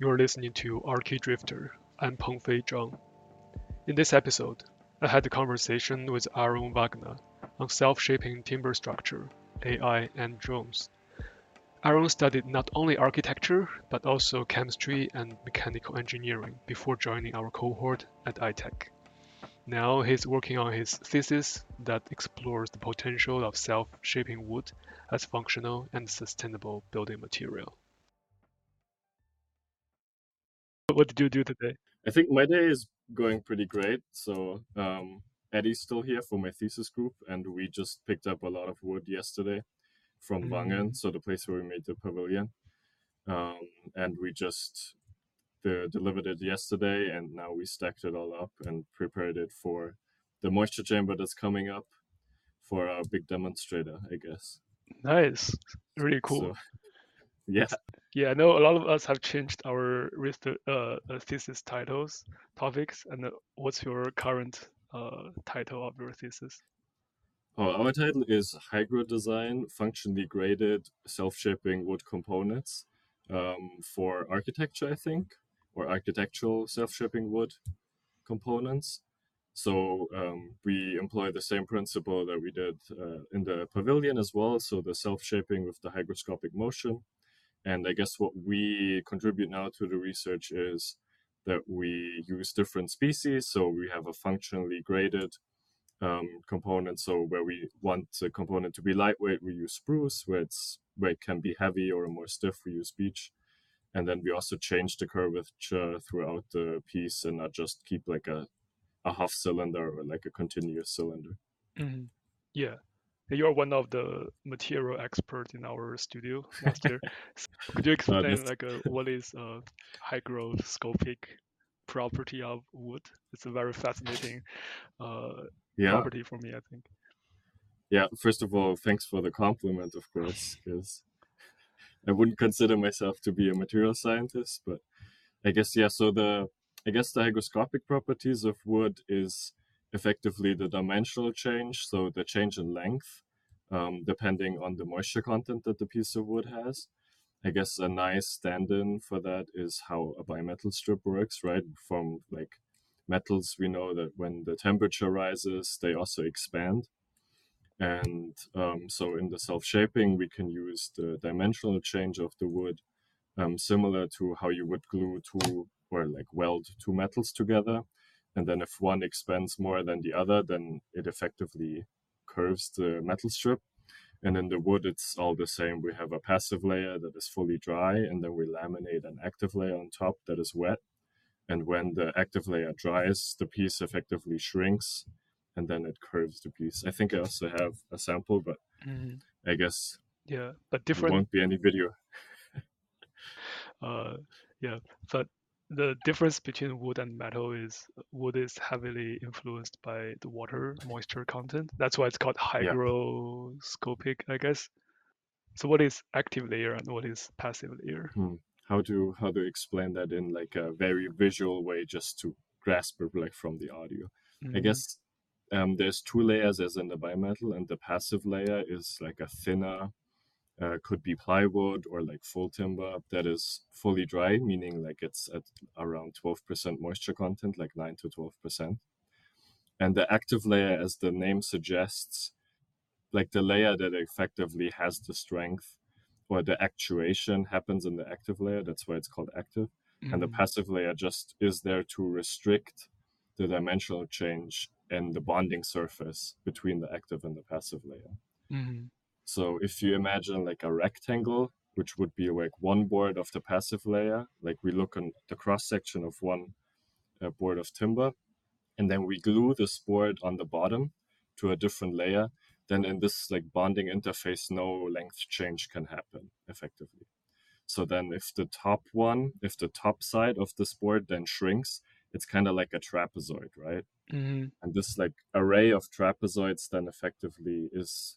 You're listening to RK Archidrifter. I'm Pengfei Zhang. In this episode, I had a conversation with Aaron Wagner on self-shaping timber structure, AI, and drones. Aaron studied not only architecture, but also chemistry and mechanical engineering before joining our cohort at ITECH. Now he's working on his thesis that explores the potential of self-shaping wood as functional and sustainable building material. What did you do today? I think my day is going pretty great. So um, Eddie's still here for my thesis group, and we just picked up a lot of wood yesterday from mm. Wangen, so the place where we made the pavilion. Um, and we just the, delivered it yesterday, and now we stacked it all up and prepared it for the moisture chamber that's coming up for our big demonstrator, I guess. Nice, really cool. So, yeah. Yeah, I know a lot of us have changed our uh, uh, thesis titles, topics, and uh, what's your current uh, title of your thesis? Oh, our title is Hygro Design Functionally Graded Self Shaping Wood Components um, for Architecture, I think, or Architectural Self Shaping Wood Components. So um, we employ the same principle that we did uh, in the pavilion as well. So the self shaping with the hygroscopic motion and I guess what we contribute now to the research is that we use different species. So we have a functionally graded um, component. So where we want the component to be lightweight, we use spruce. Where it's where it can be heavy or more stiff, we use beech. And then we also change the curvature throughout the piece and not just keep like a, a half cylinder or like a continuous cylinder. Mm-hmm. Yeah, you're one of the material experts in our studio last year. so could you explain like uh, what is a hygroscopic property of wood? It's a very fascinating uh, yeah. property for me, I think. Yeah, first of all, thanks for the compliment, of course, because I wouldn't consider myself to be a material scientist, but I guess yeah. So the I guess the hygroscopic properties of wood is effectively the dimensional change, so the change in length, um, depending on the moisture content that the piece of wood has. I guess a nice stand-in for that is how a bimetal strip works, right? From like metals, we know that when the temperature rises, they also expand. And um, so in the self-shaping, we can use the dimensional change of the wood, um, similar to how you would glue two or like weld two metals together and then if one expands more than the other then it effectively curves the metal strip and in the wood it's all the same. We have a passive layer that is fully dry and then we laminate an active layer on top that is wet. And when the active layer dries the piece effectively shrinks and then it curves the piece. I think i also have a sample but mm-hmm. i guess yeah but different won't be any video. Uh yeah but the difference between wood and metal is wood is heavily influenced by the water moisture content. That's why it's called hygroscopic, yeah. I guess. So what is active layer and what is passive layer? Hmm. How to how to explain that in like a very visual way, just to grasp it like from the audio. Mm-hmm. I guess um, there's two layers as in the bimetal, and the passive layer is like a thinner uh, could be plywood or like full timber that is fully dry, meaning like it's at around 12% moisture content, like 9 to 12%. And the active layer, as the name suggests, like the layer that effectively has the strength or the actuation happens in the active layer. That's why it's called active. Mm-hmm. And the mm. passive layer just is there to restrict the dimensional change and the bonding surface between the active and the passive layer. Mm-hmm. So if you imagine like a rectangle, which would be like one board of the passive layer, like we look on the cross section of one uh, board of timber, and then we glue this board on the bottom to a different layer, then in this like bonding interface, no length change can happen effectively. So then if the top one, if the top side of this board then shrinks, it's kind of like a trapezoid, right? Mm-hmm. And this like array of trapezoids then effectively is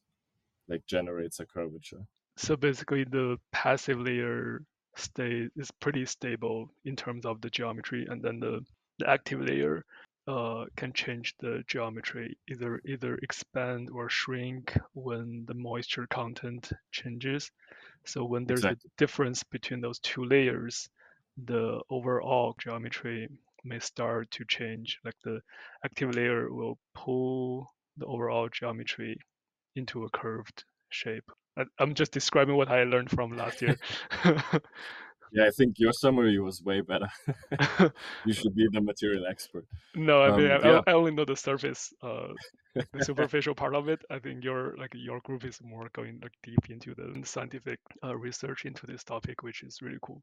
like generates a curvature. So basically, the passive layer stay is pretty stable in terms of the geometry, and then the, the active layer uh, can change the geometry, either either expand or shrink when the moisture content changes. So when there's exactly. a difference between those two layers, the overall geometry may start to change. Like the active layer will pull the overall geometry into a curved shape. I, am just describing what I learned from last year. yeah, I think your summary was way better. you should be the material expert. No, I mean um, I, yeah. I, only know the surface, uh, the superficial part of it. I think your like your group is more going like deep into the scientific uh, research into this topic, which is really cool.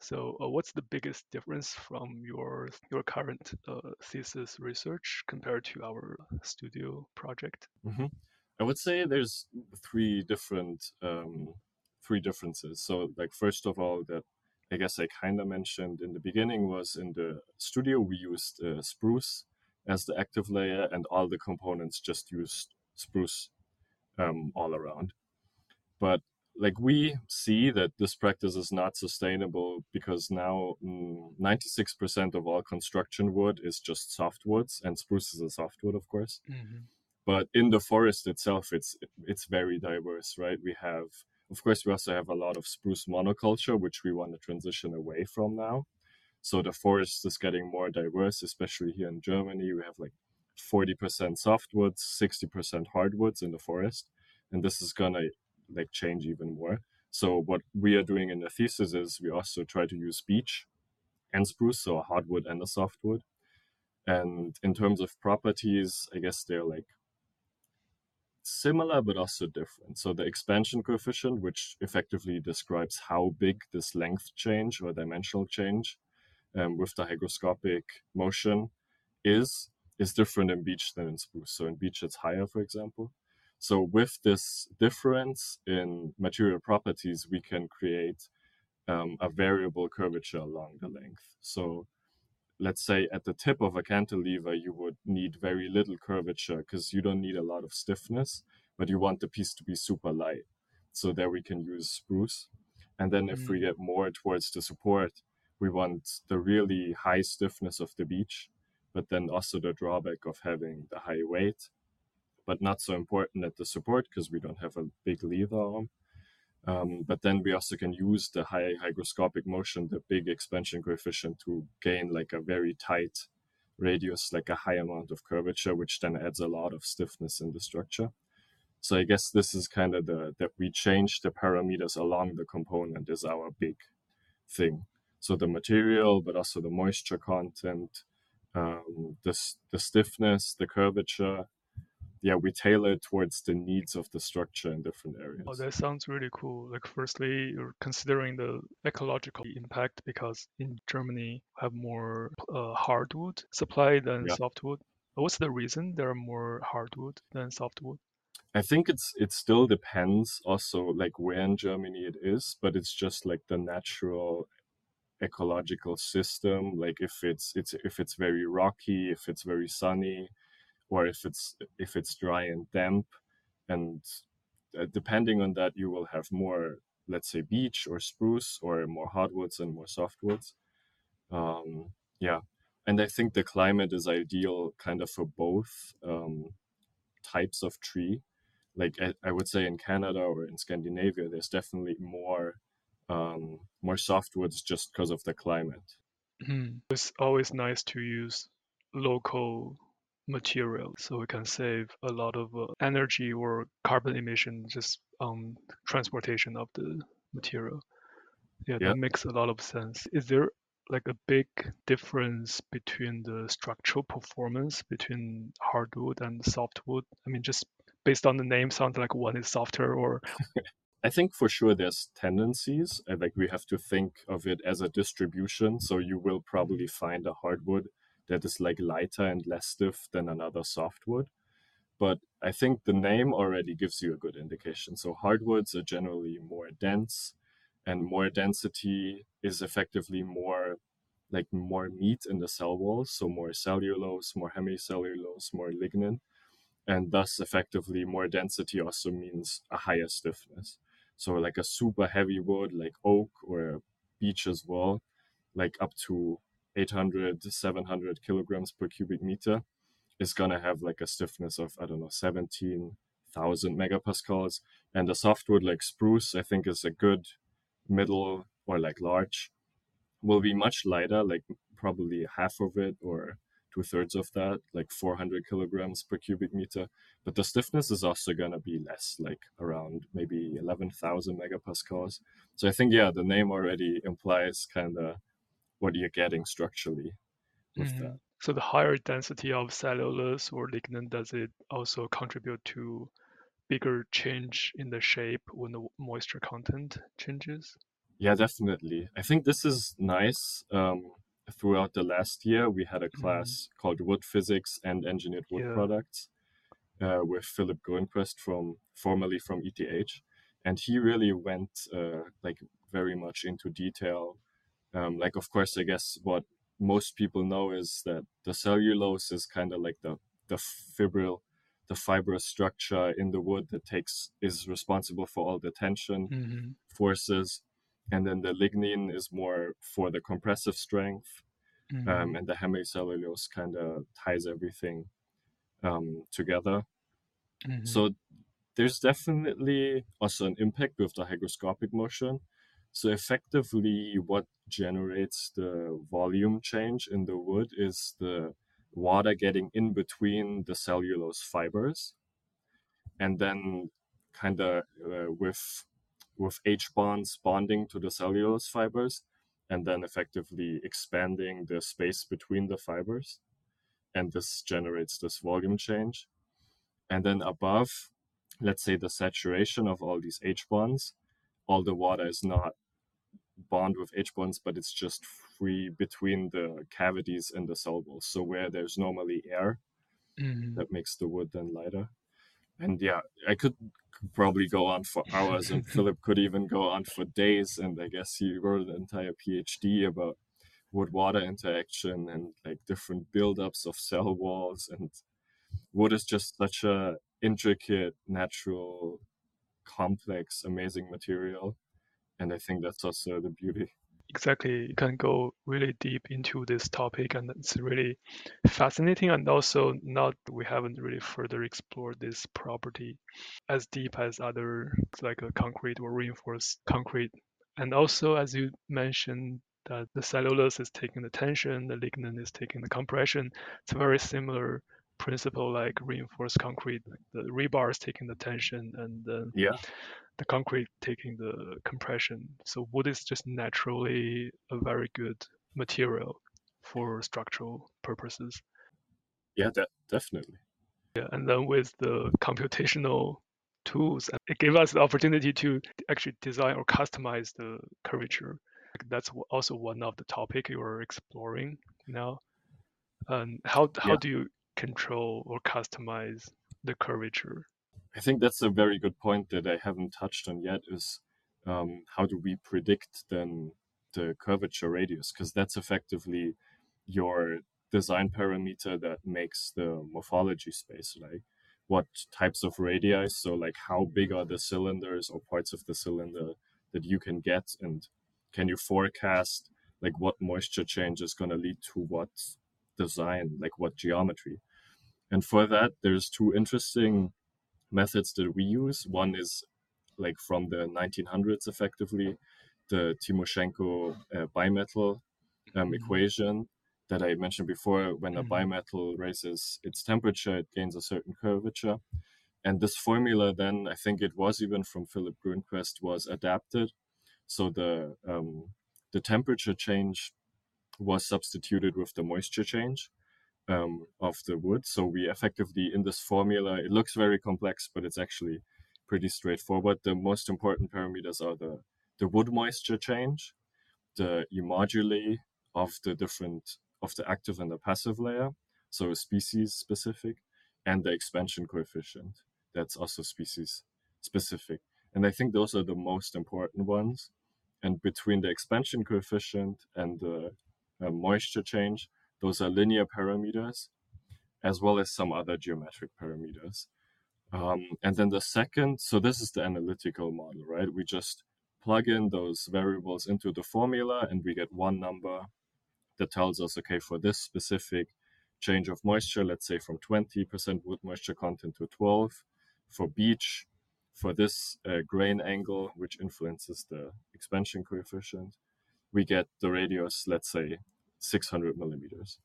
So, uh, what's the biggest difference from your your current uh, thesis research compared to our studio project? Mm-hmm. I would say there's three different um, three differences. So, like first of all, that I guess I kind of mentioned in the beginning was in the studio we used uh, spruce as the active layer, and all the components just used spruce um, all around. But like we see that this practice is not sustainable because now mm, 96% of all construction wood is just softwoods, and spruce is a softwood, of course. Mm-hmm. But in the forest itself, it's it's very diverse, right? We have of course, we also have a lot of spruce monoculture, which we want to transition away from now. So the forest is getting more diverse, especially here in Germany. We have like 40% softwoods, 60% hardwoods in the forest. And this is going to like change even more. So what we are doing in the thesis is we also try to use beech and spruce, so a hardwood and a softwood. And in terms of properties, I guess they're like similar but also different. So the expansion coefficient, which effectively describes how big this length change or dimensional change um, with the hygroscopic motion is, is different in beech than in spruce. So in beech, it's higher, for example. So with this difference in material properties, we can create um, a variable curvature along the length. So let's say at the tip of a cantilever, you would need very little curvature because you don't need a lot of stiffness, but you want the piece to be super light. So there we can use spruce. And then if mm. we get more towards the support, we want the really high stiffness of the beech, but then also the drawback of having the high weight, but not so important at the support because we don't have a big lever arm. Um, but then we also can use the high hygroscopic motion, the big expansion coefficient, to gain like a very tight radius, like a high amount of curvature, which then adds a lot of stiffness in the structure. So I guess this is kind of the that we change the parameters along the component is our big thing. So the material, but also the moisture content, um, the the stiffness, the curvature, yeah, we tailor it towards the needs of the structure in different areas. Oh, that sounds really cool. Like, firstly, you're considering the ecological impact because in Germany we have more uh, hardwood supply than yeah. softwood. What's the reason there are more hardwood than softwood? I think it's it still depends also like where in Germany it is, but it's just like the natural ecological system. Like if it's it's if it's very rocky, if it's very sunny, or if it's if it's dry and damp and uh, depending on that you will have more let's say beech or spruce or more hardwoods and more softwoods. Um, yeah. And i think the climate is ideal kind of for both um, types of tree. Like I, I, would say in canada or in scandinavia there's definitely more um, more softwoods just because of the climate. Mm-hmm. it's always nice to use local material so we can save a lot of uh, energy or carbon emission just on transportation of the material yeah, yeah that makes a lot of sense is there like a big difference between the structural performance between hardwood and softwood i mean just based on the name sounds like one is softer or I think for sure there's tendencies. Like we have to think of it as a distribution. So you will probably find a hardwood that is like lighter and less stiff than another softwood. But I think the name already gives you a good indication. So hardwoods are generally more dense, and more density is effectively more like more meat in the cell walls, so more cellulose, more hemicellulose, more lignin, and thus effectively more density also means a higher stiffness. So like a super heavy wood like oak or beech as well, like up to 800 to 700 kilograms per cubic meter is going to have like a stiffness of i don't know 17,000 megapascals and a softwood like spruce i think is a good middle or like larch will be much lighter, like probably half of it or two thirds of that, like 400 kilograms per cubic meter. But the stiffness is also going to be less, like around maybe 11,000 megapascals. So I think, yeah, the name already implies kind of what you're getting structurally with mm-hmm. that. So the higher density of cellulose or lignin, does it also contribute to bigger change in the shape when the moisture content changes? Yeah, definitely. I think this is nice. Um, throughout the last year, we had a mm-hmm. class mm-hmm. called Wood Physics and Engineered Wood yeah. Products uh, with Philip Grönquist from formerly from ETH, and he really went uh, like very much into detail. Um, like, of course, I guess what most people know is that the cellulose is kind of like the the fibril the fibrous structure in the wood that takes is responsible for all the tension mm-hmm. forces and then the lignin is more for the compressive strength um, mm-hmm. um, and the hemicellulose kind of ties everything um, together mm-hmm. so there's definitely also an impact with the hygroscopic motion so effectively what generates the volume change in the wood is the water getting in between the cellulose fibers and then kind of uh, with with H bonds bonding to the cellulose fibers and then effectively expanding the space between the fibers. And this generates this volume change. And then above, let's say the saturation of all these H bonds, all the water is not bond with H bonds, but it's just free between the cavities in the cell walls. So where there's normally air, mm-hmm. that makes the wood then lighter. And yeah, I could probably go on for hours, and Philip could even go on for days. And I guess he wrote an entire PhD about wood water interaction and like different buildups of cell walls. And wood is just such a intricate, natural, complex, amazing material. And I think that's also the beauty exactly you can go really deep into this topic and it's really fascinating and also not we haven't really further explored this property as deep as other like a concrete or reinforced concrete and also as you mentioned that the cellulose is taking the tension the lignin is taking the compression it's very similar principle like reinforced concrete the rebar is taking the tension and then yeah the concrete taking the compression. So wood is just naturally a very good material for structural purposes. Yeah, de- definitely. Yeah, and then with the computational tools, it gave us the opportunity to actually design or customize the curvature. That's also one of the topic you are exploring now. And how how yeah. do you control or customize the curvature? I think that's a very good point that I haven't touched on yet is um, how do we predict then the curvature radius? Because that's effectively your design parameter that makes the morphology space, like what types of radii, so like how big are the cylinders or parts of the cylinder that you can get, and can you forecast like what moisture change is going to lead to what design, like what geometry? And for that, there's two interesting methods that we use. One is like from the 1900s, effectively, the Timoshenko uh, bimetal um, mm-hmm. equation that I mentioned before. When a mm-hmm. bimetal raises its temperature, it gains a certain curvature. And this formula, then I think it was even from Philip Grönquist, was adapted. So the um, the temperature change was substituted with the moisture change um, of the wood. So we effectively, in this formula, it looks very complex, but it's actually pretty straightforward. The most important parameters are the, the wood moisture change, the E moduli of the different, of the active and the passive layer, so species specific, and the expansion coefficient, that's also species specific. And I think those are the most important ones. And between the expansion coefficient and the uh, moisture change, those are linear parameters, as well as some other geometric parameters. Um, and then the second, so this is the analytical model, right? We just plug in those variables into the formula and we get one number that tells us, okay, for this specific change of moisture, let's say from 20% wood moisture content to 12, for beech, for this uh, grain angle, which influences the expansion coefficient, we get the radius, let's say, 600 millimeters.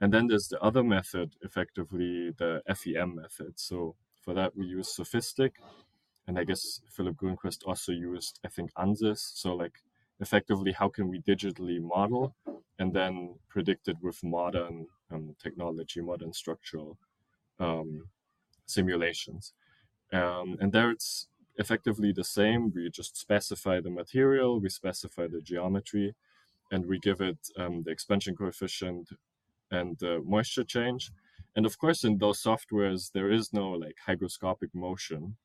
And then there's the other method, effectively the FEM method. So for that, we use SOFiSTiK. And I guess Philip Grönquist also used, I think, ANSYS. So, like, effectively, how can we digitally model and then predict it with modern um, technology, modern structural um, simulations? Um, and there it's effectively the same. We just specify the material, we specify the geometry, and we give it um, the expansion coefficient and the moisture change. And of course, in those softwares, there is no like hygroscopic motion.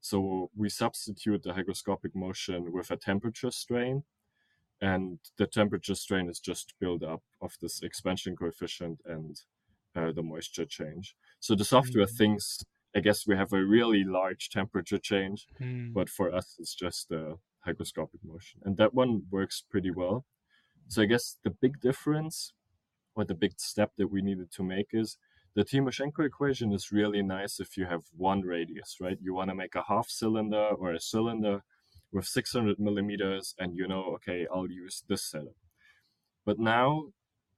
So we substitute the hygroscopic motion with a temperature strain. And the temperature strain is just build up of this expansion coefficient and uh, the moisture change. So the software mm-hmm. thinks I guess we have a really large temperature change, mm. but for us, it's just a hygroscopic motion. And that one works pretty well. So I guess the big difference or the big step that we needed to make is the Timoshenko equation is really nice if you have one radius, right? You want to make a half cylinder or a cylinder with 600 millimeters, and you know, okay, I'll use this setup. But now,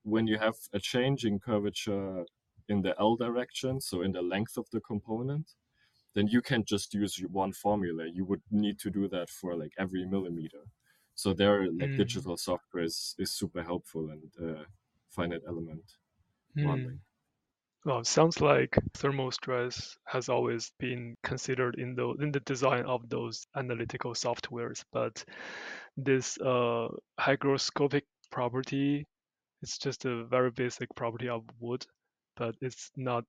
when you have a changing curvature in the L direction, so in the length of the component, then you can't just use one formula. You would need to do that for like every millimeter. So there, like mm. digital software is, is super helpful and uh, finite element mm. modeling. Well, it sounds like thermal stress has always been considered in the in the design of those analytical softwares, but this uh, hygroscopic property it's just a very basic property of wood but it's not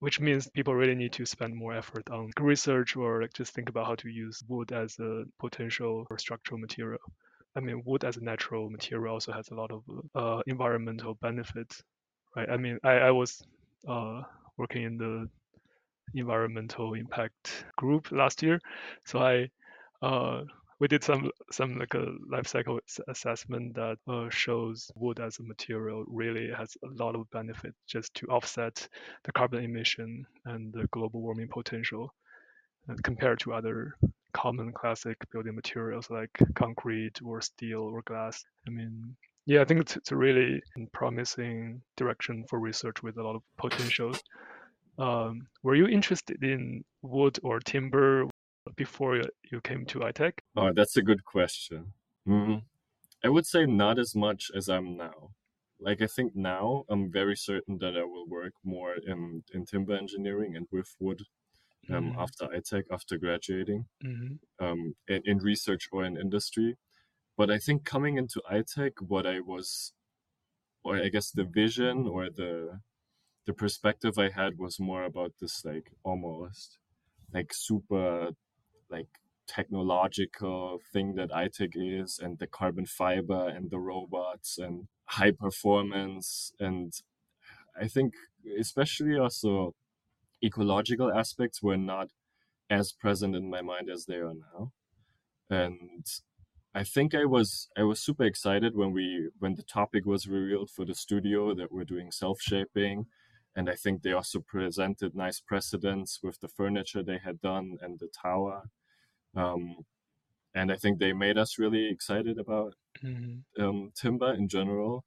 which means people really need to spend more effort on research or like just think about how to use wood as a potential structural material. I mean, wood as a natural material also has a lot of uh, environmental benefits, right? I mean, I, I was uh, working in the environmental impact group last year, so I uh, we did some some like a life cycle assessment that uh, shows wood as a material really has a lot of benefit just to offset the carbon emission and the global warming potential uh, compared to other common classic building materials like concrete or steel or glass. I mean, yeah, I think it's, it's a really promising direction for research with a lot of potential. Um, were you interested in wood or timber before you came to ITECH? Oh, that's a good question. Mm-hmm. I would say not as much as I'm now. Like I think now I'm very certain that I will work more in, in timber engineering and with wood um, mm-hmm. after ITECH, after graduating, mm-hmm. um, in, in research or in industry. But I think coming into ITECH, what I was, or I guess the vision or the the perspective I had was more about this like almost like super like technological thing that ITECH is and the carbon fiber and the robots and high performance and I think especially also ecological aspects were not as present in my mind as they are now. And I think I was I was super excited when we when the topic was revealed for the studio that we're doing self-shaping and I think they also presented nice precedents with the furniture they had done and the tower um, and I think they made us really excited about mm-hmm. um, timber in general.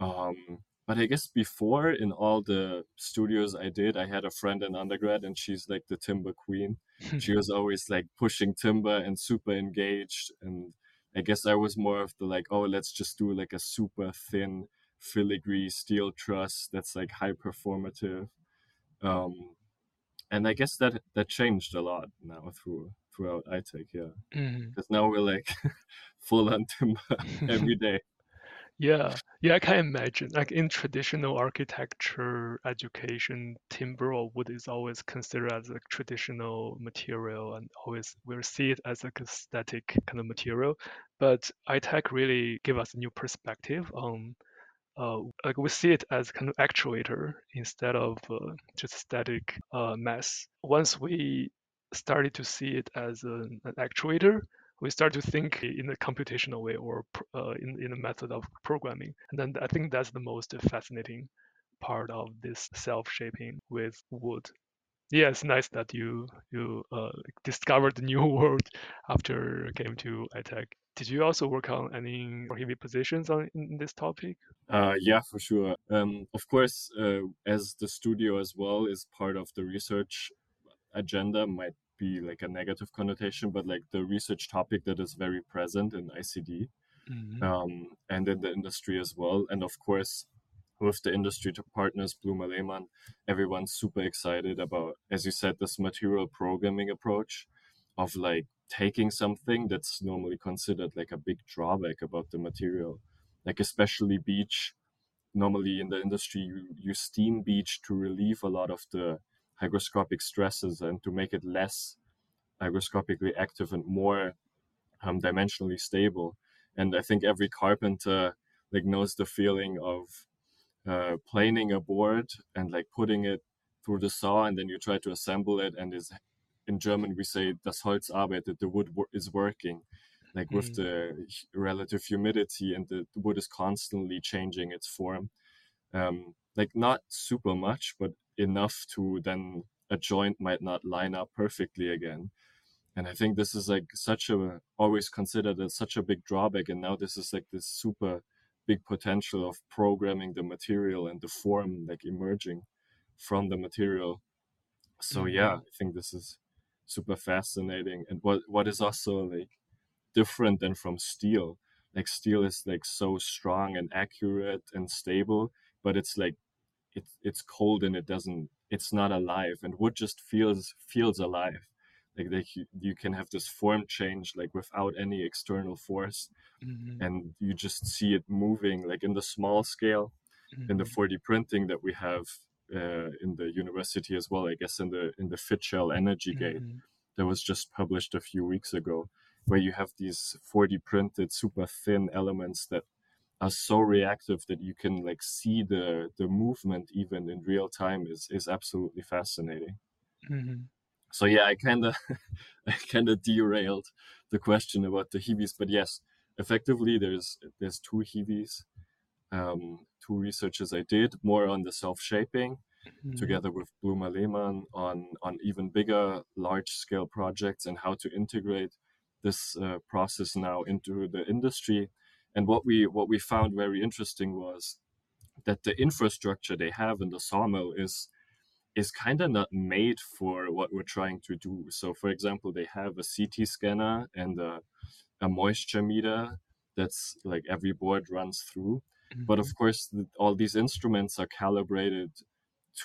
Um, but I guess before in all the studios I did, I had a friend in undergrad, and she's like the timber queen. she was always like pushing timber and super engaged. And I guess I was more of the like, oh, let's just do like a super thin filigree steel truss that's like high performative. Um, and I guess that that changed a lot now through throughout ITECH, yeah. Mm-hmm. Because mm. now we're like full on timber every day. Yeah, yeah, I can imagine. Like in traditional architecture education, timber or wood is always considered as a traditional material, and always we'll see it as a static kind of material. But ITECH really give us a new perspective on, uh, like we see it as kind of actuator instead of uh, just static uh, mass. Once we started to see it as an, an actuator, we start to think in a computational way or uh, in, in a method of programming. And then I think that's the most fascinating part of this self-shaping with wood. Yeah, it's nice that you you uh, discovered the new world after came to ITECH. Did you also work on any HiWi positions on in this topic? Uh, yeah, for sure. Um, of course, uh, as the studio as well is part of the research agenda, might be like a negative connotation, but like the research topic that is very present in ICD mm-hmm. um, and in the industry as well. And of course, with the industry partners, Blumer Lehmann, everyone's super excited about, as you said, this material programming approach of like taking something that's normally considered like a big drawback about the material, like especially beech. Normally in the industry, you, you steam beech to relieve a lot of the hygroscopic stresses and to make it less hygroscopically active and more um, dimensionally stable. And I think every carpenter like knows the feeling of uh, planing a board and like putting it through the saw, and then you try to assemble it, and is in German we say das Holz arbeitet, the wood is working. Like mm. with the relative humidity, and the, the, wood is constantly changing its form. Um, like not super much, but enough to then a joint might not line up perfectly again. And I think this is like such a always considered as such a big drawback. And now this is like this super big potential of programming the material and the form like emerging from the material. So mm-hmm. yeah, I think this is super fascinating. And what what is also like different than from steel. Like steel is like so strong and accurate and stable, but it's like it's it's cold and it doesn't it's not alive and wood just feels feels alive like they, you can have this form change like without any external force mm-hmm. and you just see it moving like in the small scale mm-hmm. in the 4d mm-hmm. printing that we have uh, in the university as well i guess in the in the Fitshell energy gate mm-hmm. that was just published a few weeks ago where you have these 4d printed super thin elements that are so reactive that you can like see the the movement even in real time is is absolutely fascinating mm-hmm. so yeah i kind of i kind of derailed the question about the HiWis but yes effectively there's there's two HiWis um, two researches i did more on the self-shaping mm-hmm. together with Blumer Lehmann on on even bigger large scale projects and how to integrate this uh, process now into the industry and what we what we found very interesting was that the infrastructure they have in the sawmill is is kind of not made for what we're trying to do. So, for example, they have a CT scanner and a, a moisture meter that's like every board runs through. Mm-hmm. But of mm-hmm. course, the, all these instruments are calibrated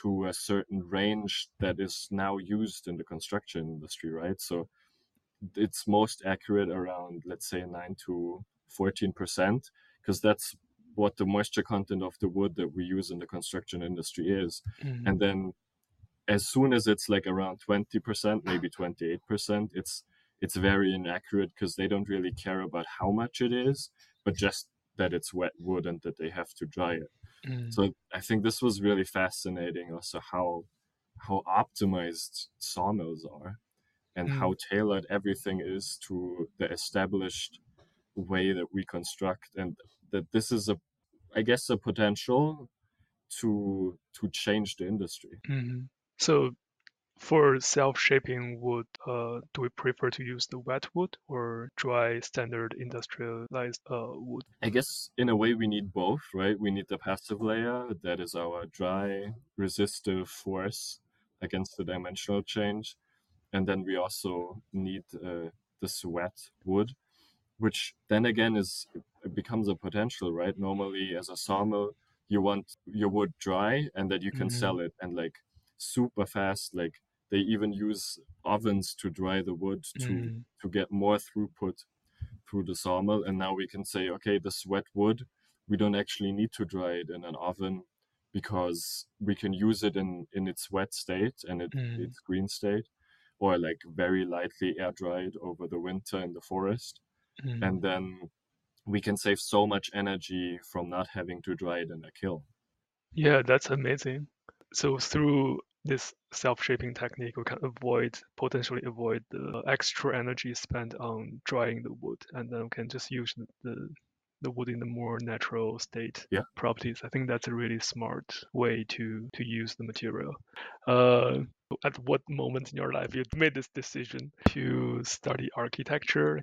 to a certain range that is now used in the construction industry, right? So it's most accurate around, let's say, 9 to 14%, because that's what the moisture content of the wood that we use in the construction industry is. Mm-hmm. And then as soon as it's like around 20%, maybe 28%, it's it's very inaccurate because they don't really care about how much it is, but just that it's wet wood and that they have to dry it. Mm. So I think this was really fascinating also how how optimized sawmills are and mm. how tailored everything is to the established way that we construct and that this is a i guess a potential to to change the industry. Mm-hmm. so for self-shaping wood uh, do we prefer to use the wet wood or dry standard industrialized uh, wood? I guess in a way we need both right? We need the passive layer that is our dry resistive force against the dimensional change and then we also need uh, this wet wood which then again is it becomes a potential, right? Normally, as a sawmill, you want your wood dry and that you can mm-hmm. sell it and like super fast. Like they even use ovens to dry the wood to mm-hmm. to get more throughput through the sawmill. And now we can say, okay, this wet wood, we don't actually need to dry it in an oven because we can use it in in its wet state and it, mm. its green state or like very lightly air dried over the winter in the forest Mm. And then we can save so much energy from not having to dry it in a kiln. Yeah, that's amazing. So through this self-shaping technique, we can avoid potentially avoid the extra energy spent on drying the wood, and then we can just use the the wood in the more natural state yeah. properties. I think that's a really smart way to to use the material. Uh, at what moment in your life you made this decision to study architecture?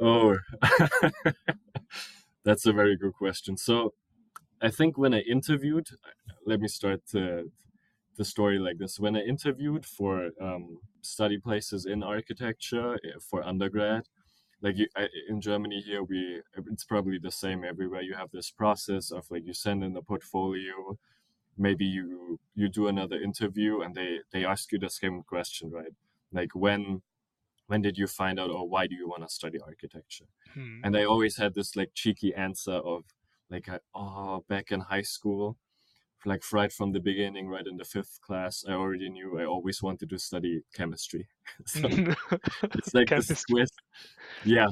Oh, that's a very good question. So, I think when I interviewed, let me start the, the story like this. When I interviewed for um, study places in architecture eh, for undergrad, like you, in Germany here, we it's probably the same everywhere. You have this process of like you send in the portfolio, maybe you you do another interview, and they they ask you the same question, right? Like when when did you find out or why do you want to study architecture hmm. and i always had this like cheeky answer of like oh back in high school like right from the beginning right in the fifth class i already knew i always wanted to study chemistry so it's like chemistry. this twist yeah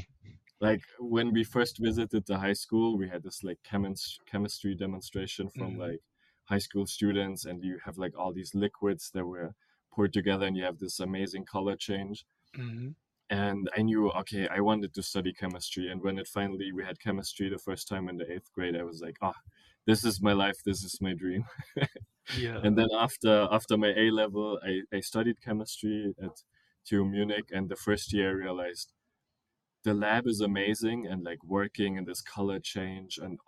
like when we first visited the high school we had this like chemis- chemistry demonstration from mm-hmm. like high school students and you have like all these liquids that were poured together and you have this amazing color change Mm-hmm. And I knew, okay, I wanted to study chemistry. And when it finally, we had chemistry the first time in the eighth grade, I was like, ah, oh, this is my life. This is my dream. yeah. And then after after my A level, I, I studied chemistry at TU Munich. And the first year, I realized the lab is amazing and like working and this color change and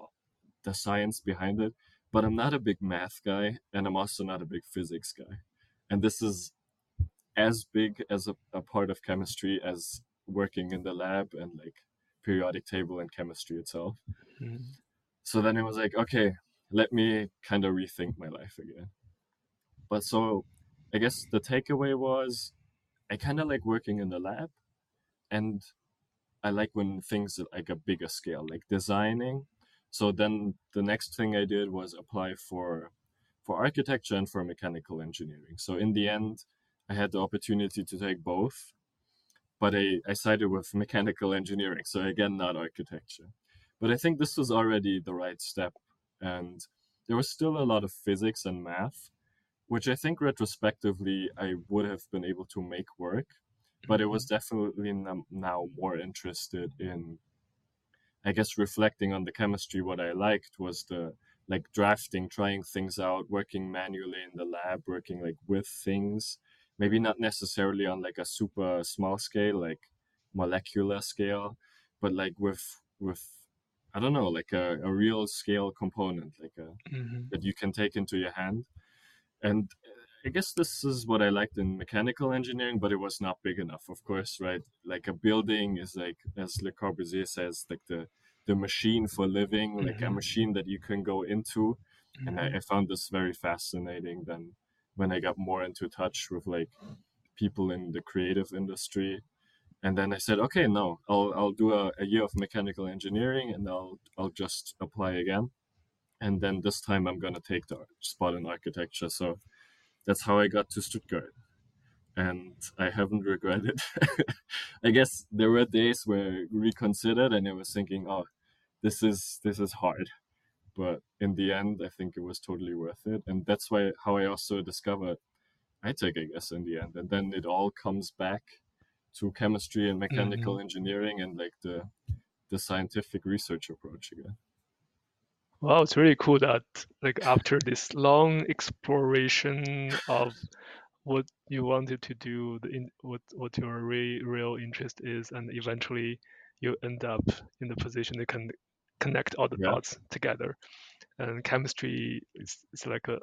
the science behind it. But I'm not a big math guy, and I'm also not a big physics guy. And this is as big as a, a part of chemistry as working in the lab and like periodic table and chemistry itself. Mm-hmm. So then it was like, okay, let me kind of rethink my life again. But so I guess the takeaway was I kind of like working in the lab and I like when things are like a bigger scale, like designing. So then the next thing I did was apply for for architecture and for mechanical engineering. So in the end, I had the opportunity to take both, but I, I sided with mechanical engineering. So again, not architecture. But I think this was already the right step. And there was still a lot of physics and math, which I think retrospectively I would have been able to make work. But it was mm-hmm. definitely now more interested in, I guess, reflecting on the chemistry. What I liked was the like drafting, trying things out, working manually in the lab, working like with things maybe not necessarily on like a super small scale like molecular scale but like with with i don't know like a, a real scale component like a mm-hmm. that you can take into your hand and i guess this is what i liked in mechanical engineering but it was not big enough of course right like a building is like as le corbusier says like the the machine for living mm-hmm. like a mm-hmm. machine that you can go into mm-hmm. and I, mm-hmm. I found this very fascinating then when I got more into touch with like people in the creative industry. And then I said, okay, no, I'll I'll do a, a year of mechanical engineering and I'll I'll just apply again. And then this time I'm gonna take the spot in architecture. So that's how I got to Stuttgart. And I haven't regretted. I guess there were days where I reconsidered and I was thinking, oh, this is this is hard but in the end i think it was totally worth it. And that's why how i also discovered itech i guess in the end. And then it all comes back to chemistry and mechanical mm-hmm. engineering and like the the scientific research approach again wow it's really cool that like after this long exploration of what you wanted to do the in, what what your re, real interest is and eventually you end up in the position that can connect all the yeah. dots together. And chemistry is, is like a,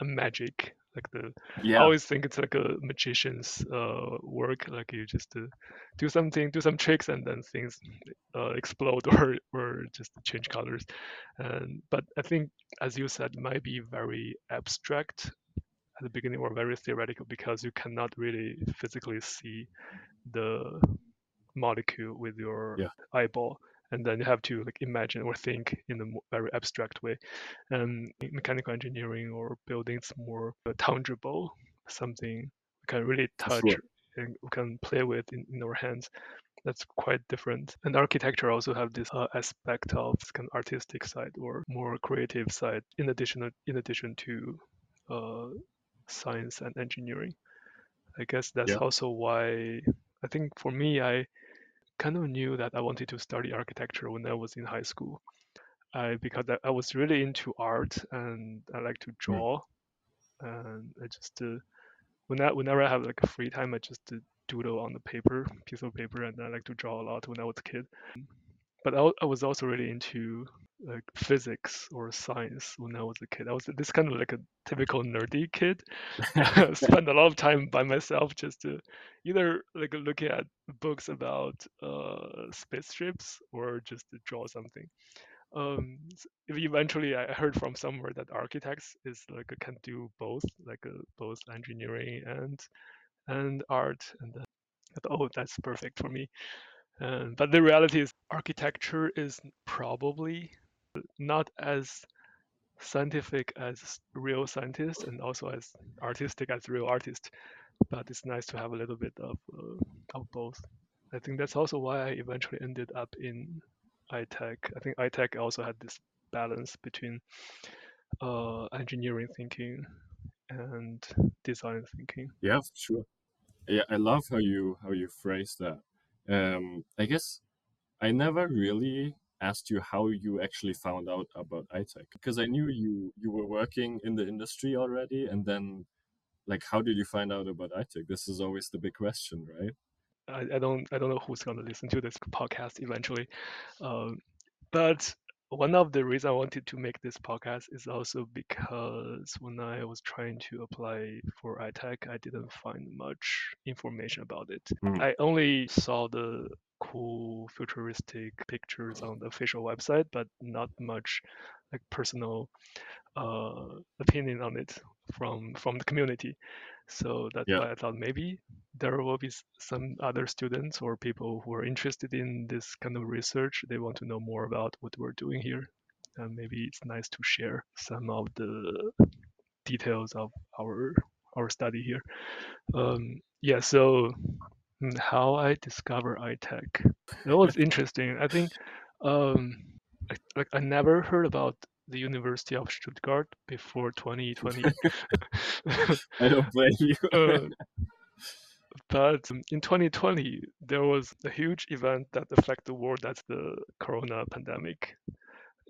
a magic. Like the, yeah. I always think it's like a magician's uh, work. Like you just uh, do something, do some tricks, and then things uh, explode or or just change colors. And but I think, as you said, might be very abstract at the beginning or very theoretical because you cannot really physically see the molecule with your yeah. eyeball and then you have to like imagine or think in a very abstract way. And mechanical engineering or building is more tangible, something we can really touch sure. and we can play with in, in our hands. That's quite different. And architecture also have this uh, aspect of kind of artistic side or more creative side in addition in addition to uh, science and engineering. I guess that's yeah. also why I think for me I kind of knew that I wanted to study architecture when I was in high school. I because I, I was really into art and I like to hmm. draw, mm. and I just uh, when I, whenever I have like a free time, I just uh, doodle on the paper, piece of paper, and I like to draw a lot when I was a kid. But I, I was also really into like physics or science when I was a kid. I was this kind of like a typical nerdy kid. Spent a lot of time by myself just to either like looking at books about uh, spaceships or just to draw something. Um, eventually, I heard from somewhere that architects is like can do both, like uh, both engineering and and art. And uh, oh, that's perfect for me. Um, but the reality is, architecture is probably not as scientific as real scientists and also as artistic as real artists. But it's nice to have a little bit of uh, of both. I think that's also why I eventually ended up in ITECH. I think ITECH also had this balance between uh, engineering thinking and design thinking. Yeah, sure. Yeah, I love how you how you phrase that. Um, I guess I never really asked you how you actually found out about ITECH because I knew you you were working in the industry already, and then like how did you find out about ITECH? This is always the big question, right? I, I don't I don't know who's going to listen to this podcast eventually, um, but one of the reasons I wanted to make this podcast is also because when I was trying to apply for ITECH, I didn't find much information about it. Mm. I only saw the cool futuristic pictures on the official website, but not much like personal uh, opinion on it from from the community. So that's yeah. why I thought maybe there will be some other students or people who are interested in this kind of research. They want to know more about what we're doing here. And maybe it's nice to share some of the details of our our study here. Um, yeah, so how I discover ITECH. That was interesting. I think um, like I never heard about the University of Stuttgart before 2020. I don't blame you. uh, but in 2020, there was a huge event that affected the world. That's the Corona pandemic.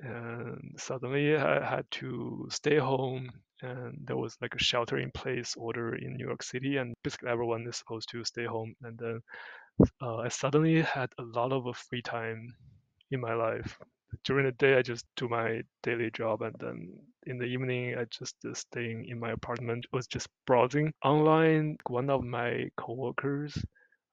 And suddenly I had to stay home and there was like a shelter in place order in New York City and basically everyone is supposed to stay home and then uh, I suddenly had a lot of free time in my life during the day I just do my daily job and then in the evening I just uh, staying in my apartment was just browsing online. One of my coworkers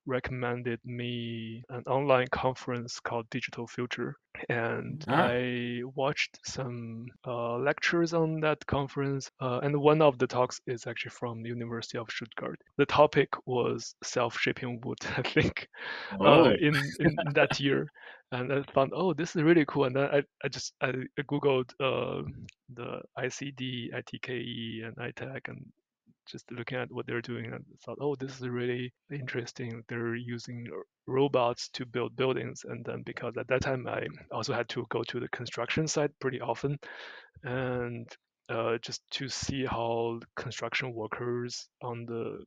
recommended me an online conference called Digital Future. And ah. I watched some uh, lectures on that conference. Uh, and one of the talks is actually from the University of Stuttgart. The topic was self shaping wood, I think, oh. uh, in, in that year. And I found, oh, this is really cool. And then I, I just I Googled uh, the ICD, ITKE, and ITECH and just looking at what they're doing and thought, oh, this is really interesting. They're using robots to build buildings. And then because at that time I also had to go to the construction site pretty often and uh, just to see how construction workers on the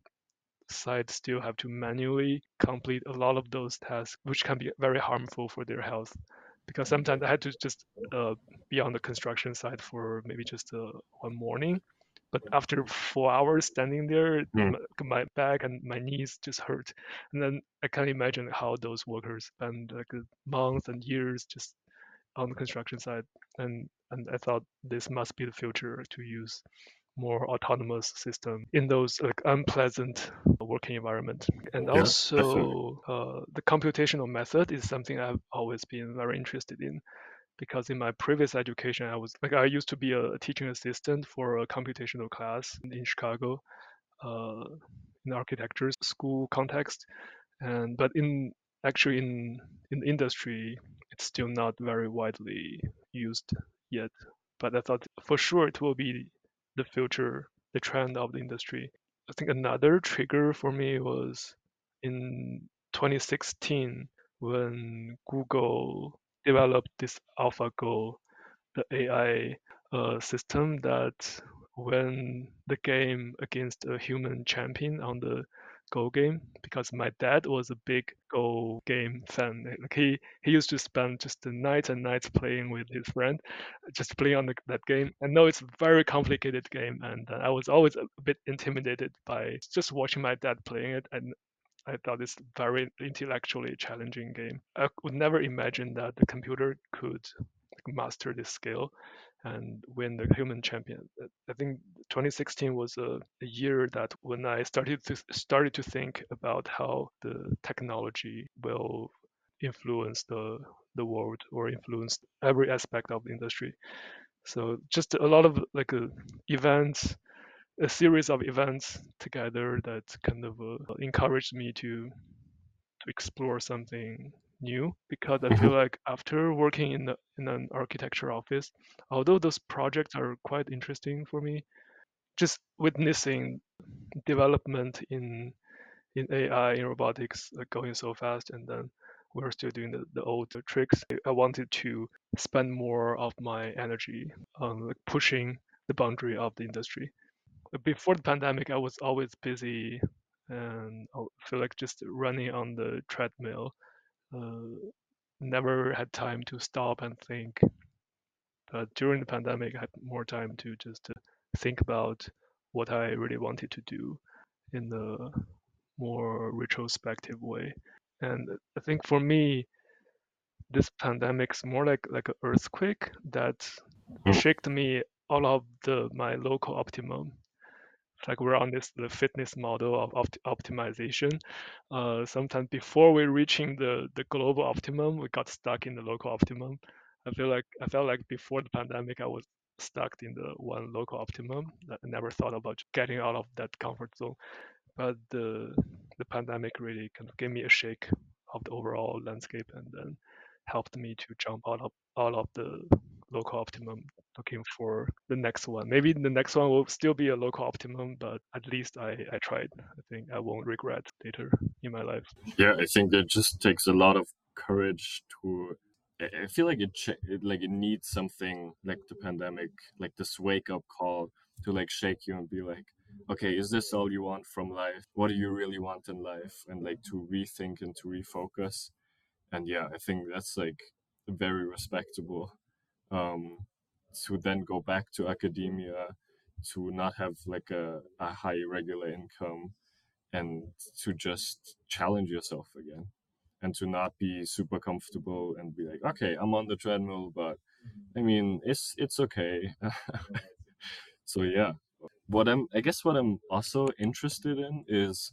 site still have to manually complete a lot of those tasks, which can be very harmful for their health. Because sometimes I had to just uh, be on the construction site for maybe just uh, one morning but after four hours standing there, mm. my, back and my knees just hurt. And then I can't imagine how those workers spend like months and years just on the construction site. And and I thought this must be the future to use more autonomous system in those like unpleasant working environment. And yeah, also uh, the computational method is something I've always been very interested in because in my previous education, I was like I used to be a teaching assistant for a computational class in Chicago, uh, in architecture school context, and but in actually in in industry, it's still not very widely used yet. But I thought for sure it will be the future, the trend of the industry. I think another trigger for me was in 2016 when Google developed this AlphaGo, the AI uh, system that when the game against a human champion on the Go game, because my dad was a big Go game fan. Like he, he used to spend just the nights and nights playing with his friend, just playing on the, that game. I know it's a very complicated game, and uh, I was always a bit intimidated by just watching my dad playing it. And I thought it's very intellectually challenging game. I would never imagine that the computer could master this skill and win the human champion. I think 2016 was a, a, year that when I started to started to think about how the technology will influence the the world or influence every aspect of the industry. So just a lot of like uh, events, a series of events together that kind of uh, encouraged me to to explore something new because I Mm-hmm. feel like after working in the, in an architecture office, although those projects are quite interesting for me, just witnessing development in in AI in robotics like going so fast, and then we're still doing the, the old tricks. I wanted to spend more of my energy on like pushing the boundary of the industry. Before the pandemic, I was always busy and I feel like just running on the treadmill uh, never had time to stop and think. But during the pandemic, I had more time to just uh, think about what I really wanted to do in a more retrospective way. And I think for me, this pandemic's more like like an earthquake that Mm. shook me all of the my local optimum. Like we're on this the fitness model of opt- optimization. Uh, sometimes before we're reaching the the global optimum, we got stuck in the local optimum. I feel like I felt like before the pandemic, I was stuck in the one local optimum. I never thought about getting out of that comfort zone. But the the pandemic really kind of gave me a shake of the overall landscape and then helped me to jump out of out of the local optimum looking for the next one. Maybe the next one will still be a local optimum, but at least I, I tried. I think I won't regret later in my life. Yeah, I think it just takes a lot of courage to. I feel like it, it like it needs something like the pandemic, like this wake up call to like shake you and be like, okay, is this all you want from life? What do you really want in life? And like to rethink and to refocus. And yeah, I think that's like very respectable. Um, to then go back to academia, to not have like a, a high regular income, and to just challenge yourself again and to not be super comfortable and be like okay i'm on the treadmill but i mean it's it's okay. So yeah. What i'm i guess what i'm also interested in is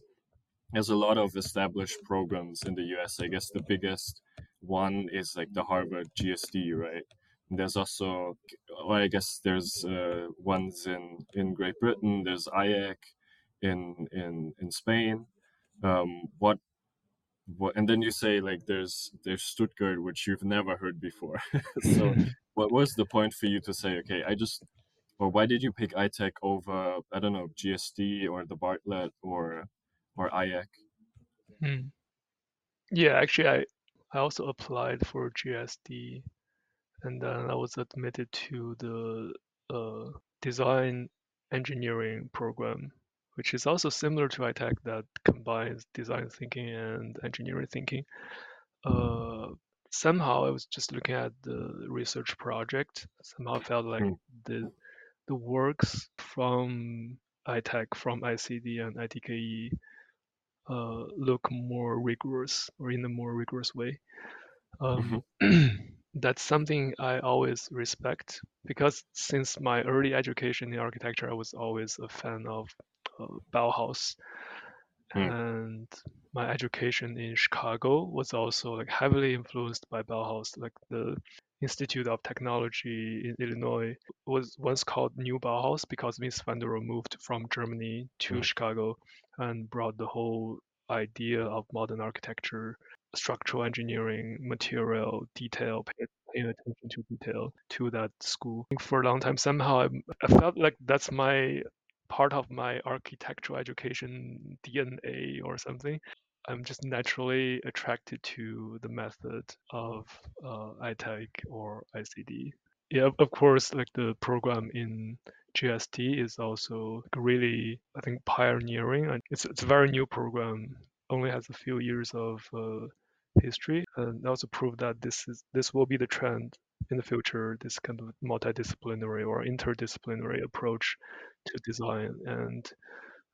there's a lot of established programs in the us i guess the biggest one is like the harvard gsd right there's also well, i guess there's uh, ones in in great britain there's IAC in in in spain um what what and then you say like there's there's stuttgart which you've never heard before so what was the point for you to say okay i just or why did you pick ITECH over i don't know gsd or the bartlett or or IAC? Hmm. Yeah, actually, I I also applied for GSD, and then I was admitted to the uh, design engineering program, which is also similar to ITECH that combines design thinking and engineering thinking. Uh, somehow, I was just looking at the research project. Somehow, I felt like Hmm. the the works from ITECH, from ICD and ITKE uh, look more rigorous or in a more rigorous way. Um, that's something I always respect because since my early education in architecture, I was always a fan of uh, Bauhaus, Hmm. and my education in Chicago was also like heavily influenced by Bauhaus. Like the Institute of Technology in Illinois was once called New Bauhaus because Mies van der Rohe moved from Germany to Mhm. Chicago and brought the whole idea of modern architecture, structural engineering, material, detail, pay- paying attention to detail to that school. For a long time, somehow I, I felt like that's my part of my architectural education DNA or something. I'm just naturally attracted to the method of uh, ITECH or ICD. Yeah, of course, like the program in GSD is also really, I think, pioneering. It's it's a very new program, only has a few years of uh, history, and also prove that this is this will be the trend in the future. This kind of multidisciplinary or interdisciplinary approach to design and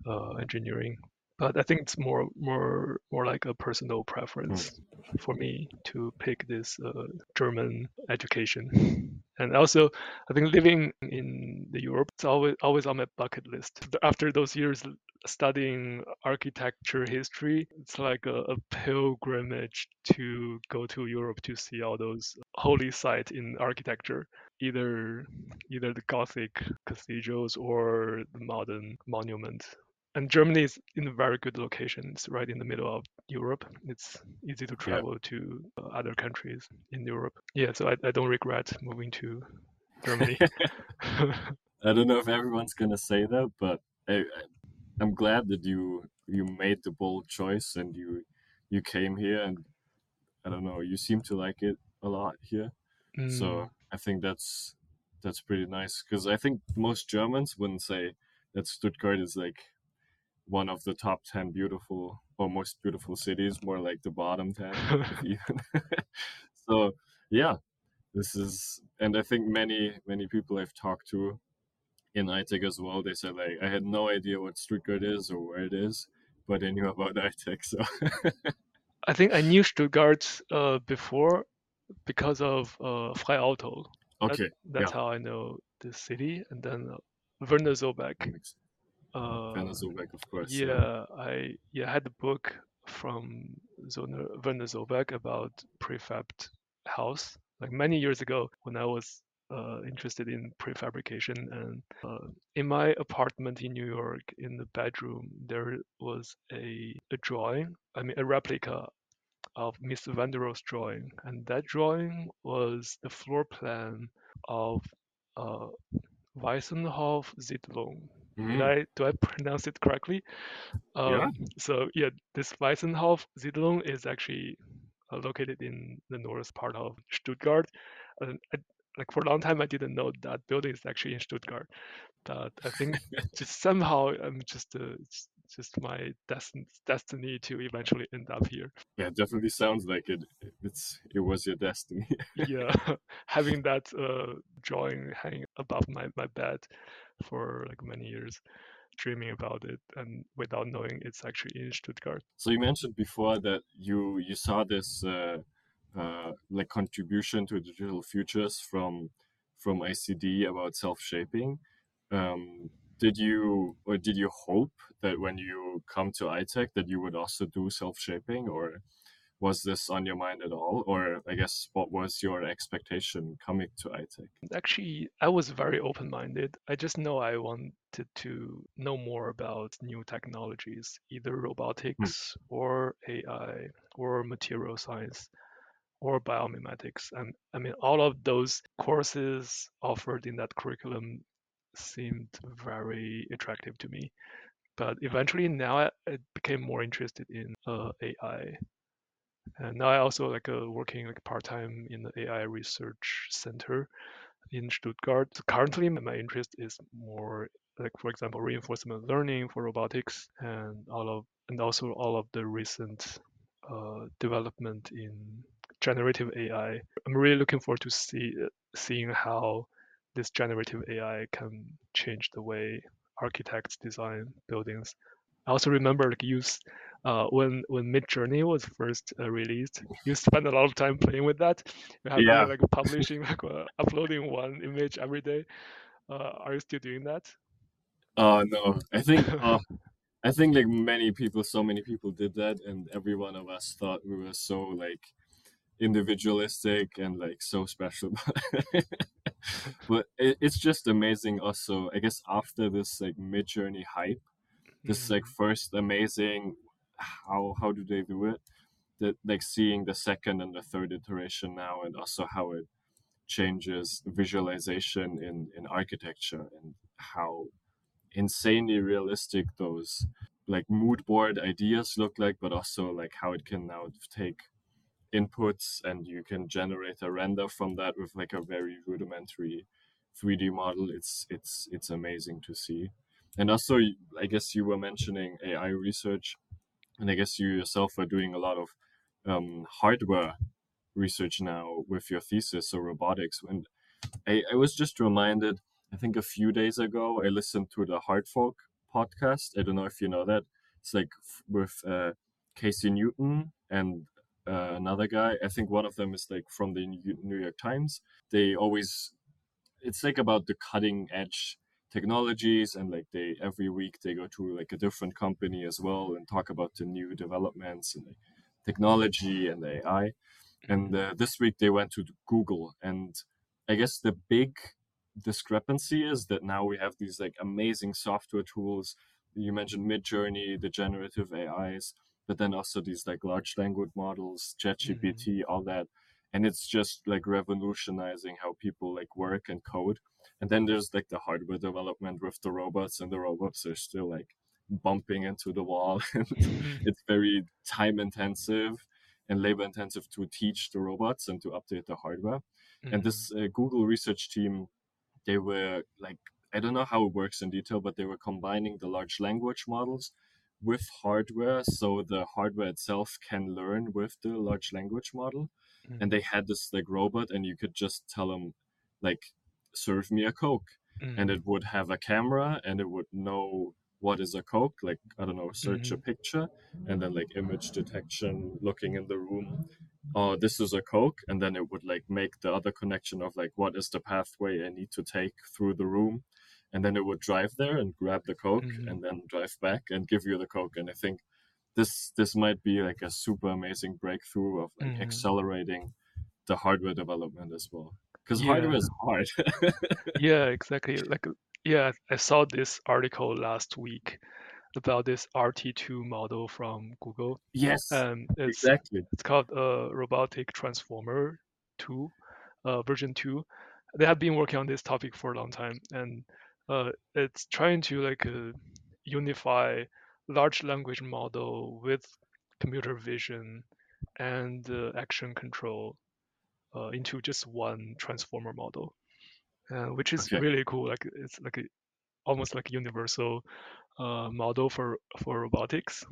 uh, engineering. but I think it's more more more like a personal preference mm. for me to pick this uh, German education. And also, I think living in the Europe, it's always always on my bucket list. After those years studying architecture history, it's like a, a pilgrimage to go to Europe to see all those holy sites in architecture, either either the Gothic cathedrals or the modern monuments and Germany is in a very good location. It's right in the middle of Europe. It's easy to travel yeah. to uh, other countries in Europe. Yeah, so I, I don't regret moving to Germany. I don't know if everyone's gonna say that, but I, I'm glad that you you made the bold choice and you you came here and I don't know you seem to like it a lot here. Mm. So I think that's that's pretty nice because I think most Germans wouldn't say that Stuttgart is like one of the top 10 beautiful or most beautiful cities, more like the bottom 10 so yeah, this is, and I think many, many people I've talked to in ITECH as well, they said like, I had no idea what Stuttgart is or where it is, but I knew about ITECH. So I think I knew Stuttgart uh, before because of uh, Frei Otto. Okay. That, that's yeah. how I know the city. And then uh, Werner Sobek uh, Sobek, of course. Yeah, yeah, I yeah had the book from Werner, Werner Sobek about prefabbed house like many years ago when I was interested in prefabrication and uh, in my apartment in New York in the bedroom there was a, a drawing I mean a replica of Mies Van der Rohe's drawing and that drawing was the floor plan of uh, Weissenhof Siedlung Mm-hmm. Did I do I pronounce it correctly? Um, yeah. So yeah, this Weissenhof Siedlung is actually uh, located in the north part of Stuttgart. And I, like for a long time, I didn't know that building is actually in Stuttgart. But I think just somehow I'm just uh, just my destiny destiny to eventually end up here. Yeah, it definitely sounds like it. It's it was your destiny. yeah, having that uh, drawing hanging above my my bed for like many years dreaming about it and without knowing it's actually in Stuttgart. So you mentioned before that you you saw this uh, like contribution to digital futures from from ICD about self shaping. Um, did you or did you hope that when you come to ITECH that you would also do self shaping or was this on your mind at all or i guess what was your expectation coming to ITECH actually i was very open-minded i just know i wanted to know more about new technologies either robotics hmm. or ai or material science or biomimetics and i mean all of those courses offered in that curriculum seemed very attractive to me but eventually now I, I became more interested in uh, ai and now I also like uh, working like part time in the AI research center in Stuttgart. So currently, my interest is more like, for example, reinforcement learning for robotics and all of and also all of the recent uh, development in generative AI. I'm really looking forward to see seeing how this generative AI can change the way architects design buildings. I also remember like use uh, when when Midjourney was first uh, released, you spent a lot of time playing with that. You have yeah. like publishing, like uh, uploading one image every day. Uh, are you still doing that? Uh no, I think uh, I think like many people, so many people did that, and every one of us thought we were so like individualistic and like so special. but it, it's just amazing. Also, I guess after this like Midjourney hype, this like mm-hmm. first amazing how how do they do it that like seeing the second and the third iteration now and also how it changes visualization in in architecture and how insanely realistic those like mood board ideas look like but also like how it can now take inputs and you can generate a render from that with like a very rudimentary 3d model it's it's it's amazing to see and also i guess you were mentioning ai research and I guess you yourself are doing a lot of um, hardware research now with your thesis, so robotics. And I, I was just reminded, I think a few days ago, I listened to the Hard Fork podcast. I don't know if you know that. It's like with uh, Casey Newton and uh, another guy. I think one of them is like from the New York Times. They always, it's like about the cutting edge technologies and like they every week they go to like a different company as well and talk about the new developments and technology and AI. And uh, this week they went to Google and I guess the big discrepancy is that now we have these like amazing software tools. You mentioned Midjourney, the generative AIs, but then also these like large language models, ChatGPT, mm-hmm. all that. And it's just like revolutionizing how people like work and code. And then there's like the hardware development with the robots, and the robots are still like bumping into the wall. Mm-hmm. it's very time intensive and labor intensive to teach the robots and to update the hardware. Mm-hmm. And this uh, Google research team, they were like, I don't know how it works in detail, but they were combining the large language models with hardware so the hardware itself can learn with the large language model mm-hmm. and they had this like robot and you could just tell them like serve me a coke mm-hmm. and it would have a camera and it would know what is a coke like i don't know search mm-hmm. a picture and then like image detection looking in the room oh this is a coke and then it would like make the other connection of like what is the pathway i need to take through the room and then it would drive there and grab the coke mm-hmm. and then drive back and give you the coke. And i think this this might be like a super amazing breakthrough of like mm-hmm. accelerating the hardware development as well. Because yeah. hardware is hard. Yeah exactly. Like yeah i saw this article last week about this rt2 model from google. Yes and it's, exactly. it's called a uh, robotic transformer 2 uh, version 2 they have been working on this topic for a long time and uh, it's trying to like uh, unify large language model with computer vision and uh, action control uh, into just one transformer model, uh, which is okay. really cool. Like it's like a, almost like a universal uh, model for for robotics.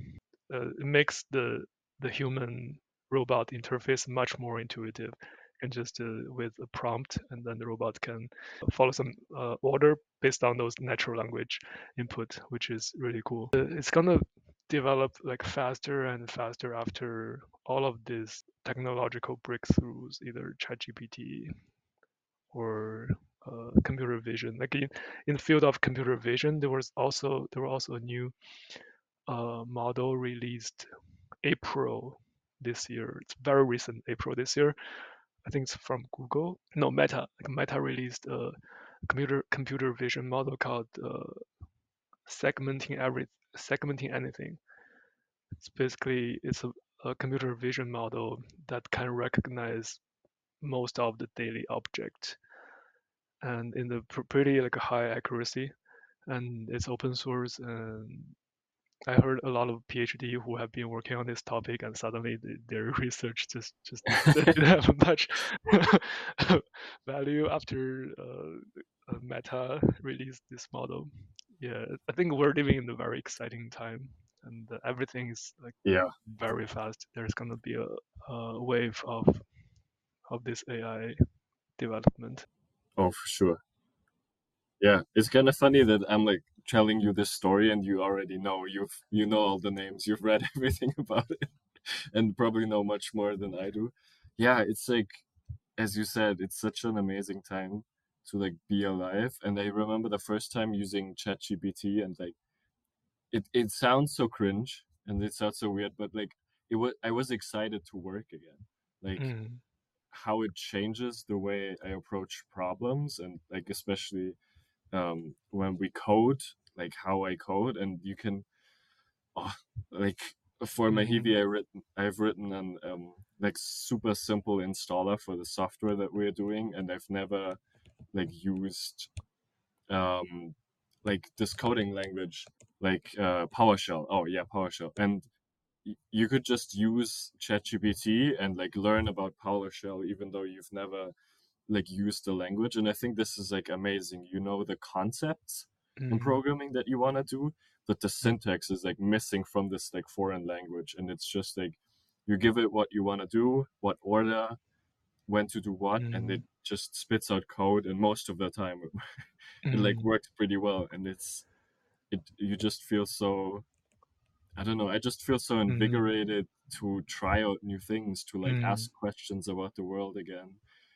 it makes the the human robot interface much more intuitive and just uh, with a prompt and then the robot can follow some uh, order based on those natural language input which is really cool. Uh, it's gonna develop like faster and faster after all of these technological breakthroughs either ChatGPT or uh, computer vision. Like in, in the field of computer vision there was also there was also a new uh, model released april this year. It's very recent april this year I think it's from Google. No, Meta. Like Meta released a computer computer vision model called uh, segmenting every segmenting anything. It's basically it's a, a computer vision model that can recognize most of the daily object and in the pretty like high accuracy and it's open source and I heard a lot of PhD who have been working on this topic, and suddenly the, their research just just didn't have much value after uh, Meta released this model. Yeah, I think we're living in a very exciting time, and everything is like yeah very fast. There's gonna be a, a wave of of this AI development. Oh, for sure. Yeah, it's kind of funny that I'm like telling you this story and you already know you've you know all the names you've read everything about it and probably know much more than i do. Yeah it's like as you said it's such an amazing time to like be alive. And i remember the first time using ChatGPT and like it, it sounds so cringe and it sounds so weird but like it was i was excited to work again. Like mm. how it changes the way i approach problems and like especially um, when we code, like how I code, and you can, oh, like for my mm-hmm. I written, I've written an um, like super simple installer for the software that we're doing, and I've never like used um, like this coding language like uh, PowerShell. Oh yeah, PowerShell, and you could just use ChatGPT and like learn about PowerShell even though you've never like use the language and i think this is like amazing you know the concepts mm-hmm. in programming that you want to do but the syntax is like missing from this like foreign language and it's just like you give it what you want to do what order when to do what mm-hmm. and it just spits out code and most of the time it, mm-hmm. it like mm-hmm. works pretty well and it's it you just feel so I don't know. I just feel so Mm-hmm. invigorated to try out new things, to like ask questions about the world again,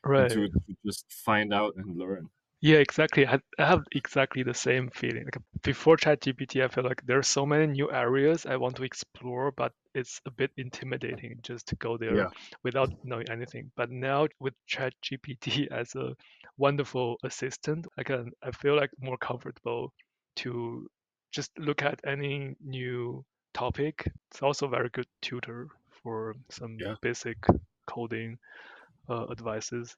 Right. to, to just find out and learn. Yeah, exactly. I, I have exactly the same feeling. Like before ChatGPT, I feel like there are so many new areas I want to explore, but it's a bit intimidating just to go there Yeah. without knowing anything. But now with ChatGPT as a wonderful assistant, I can I feel like more comfortable to just look at any new topic. It's also a very good tutor for some Yeah. basic coding uh, advices